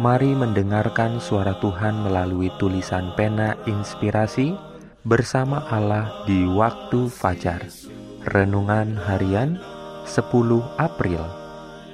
Mari mendengarkan suara Tuhan melalui tulisan pena inspirasi bersama Allah di waktu fajar. Renungan harian 10 April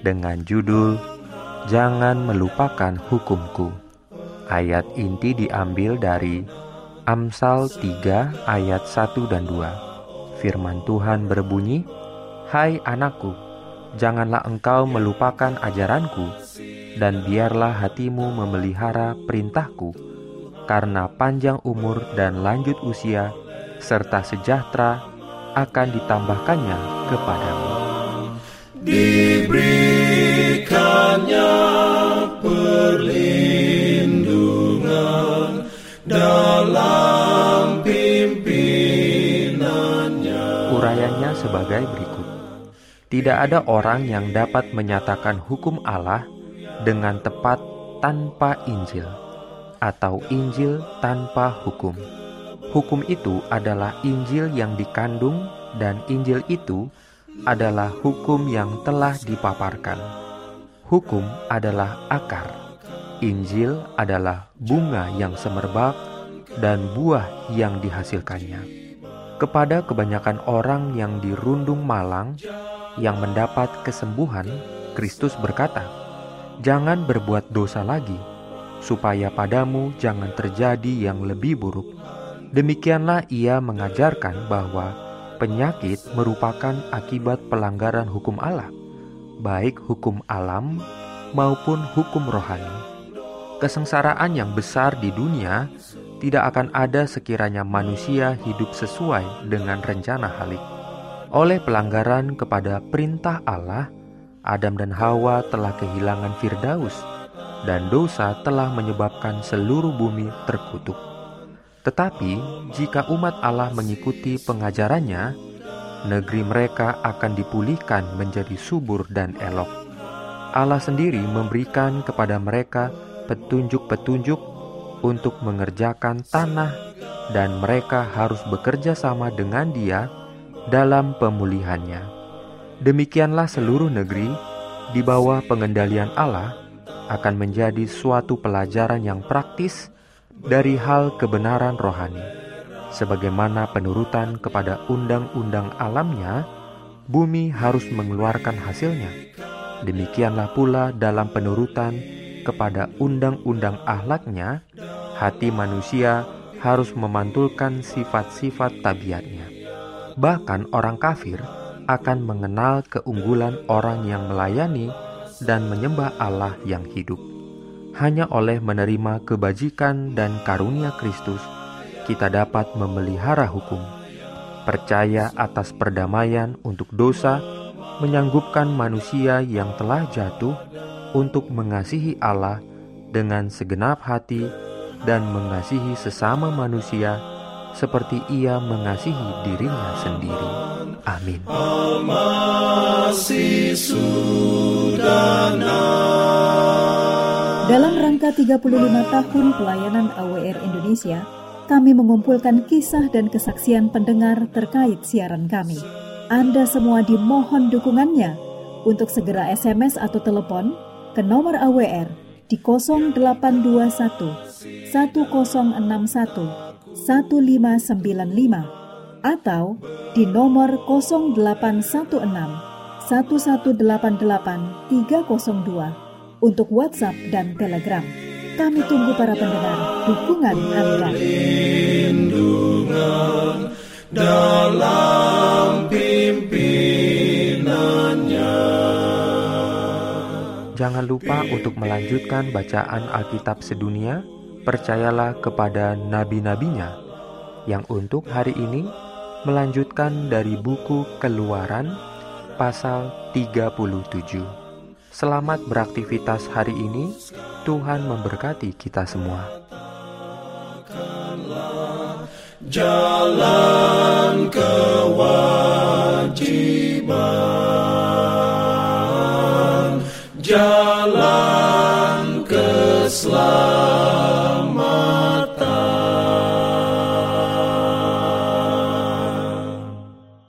dengan judul Jangan melupakan hukumku. Ayat inti diambil dari Amsal 3 ayat 1 dan 2. Firman Tuhan berbunyi, Hai anakku, janganlah engkau melupakan ajaranku, dan biarlah hatimu memelihara perintahku, karena panjang umur dan lanjut usia, serta sejahtera akan ditambahkannya kepadamu. Diberikannya perlindungan dalam pimpinannya. Urayanya sebagai berikut. Tidak ada orang yang dapat menyatakan hukum Allah dengan tepat tanpa Injil, atau Injil tanpa hukum. Hukum itu adalah Injil yang dikandung, dan Injil itu adalah hukum yang telah dipaparkan. Hukum adalah akar, Injil adalah bunga yang semerbak, dan buah yang dihasilkannya. Kepada kebanyakan orang yang dirundung malang, yang mendapat kesembuhan, Kristus berkata, "Jangan berbuat dosa lagi, supaya padamu jangan terjadi yang lebih buruk." Demikianlah ia mengajarkan bahwa penyakit merupakan akibat pelanggaran hukum Allah, baik hukum alam maupun hukum rohani. Kesengsaraan yang besar di dunia tidak akan ada sekiranya manusia hidup sesuai dengan rencana Halik. Oleh pelanggaran kepada perintah Allah, Adam dan Hawa telah kehilangan Firdaus, dan dosa telah menyebabkan seluruh bumi terkutuk. Tetapi jika umat Allah mengikuti pengajarannya, negeri mereka akan dipulihkan menjadi subur dan elok. Allah sendiri memberikan kepada mereka petunjuk-petunjuk untuk mengerjakan tanah, dan mereka harus bekerja sama dengan Dia dalam pemulihannya. Demikianlah seluruh negeri di bawah pengendalian Allah akan menjadi suatu pelajaran yang praktis dari hal kebenaran rohani. Sebagaimana penurutan kepada undang-undang alamnya, bumi harus mengeluarkan hasilnya. Demikianlah pula dalam penurutan kepada undang-undang ahlaknya, hati manusia harus memantulkan sifat-sifat tabiatnya. Bahkan orang kafir akan mengenal keunggulan orang yang melayani dan menyembah Allah yang hidup. Hanya oleh menerima kebajikan dan karunia Kristus, kita dapat memelihara hukum. Percaya atas perdamaian untuk dosa menyanggupkan manusia yang telah jatuh untuk mengasihi Allah dengan segenap hati dan mengasihi sesama manusia seperti ia mengasihi dirinya sendiri. Amin. Dalam rangka 35 tahun pelayanan AWR Indonesia, kami mengumpulkan kisah dan kesaksian pendengar terkait siaran kami. Anda semua dimohon dukungannya untuk segera SMS atau telepon ke nomor AWR di 0821 1061 1595 atau di nomor 0816 1188 302 untuk WhatsApp dan Telegram. Kami tunggu para pendengar dukungan Anda. dalam pimpinannya. Jangan lupa untuk melanjutkan bacaan Alkitab sedunia percayalah kepada nabi-nabinya yang untuk hari ini melanjutkan dari buku Keluaran pasal 37. Selamat beraktivitas hari ini. Tuhan memberkati kita semua. Jalan kewajiban, jalan keselamatan.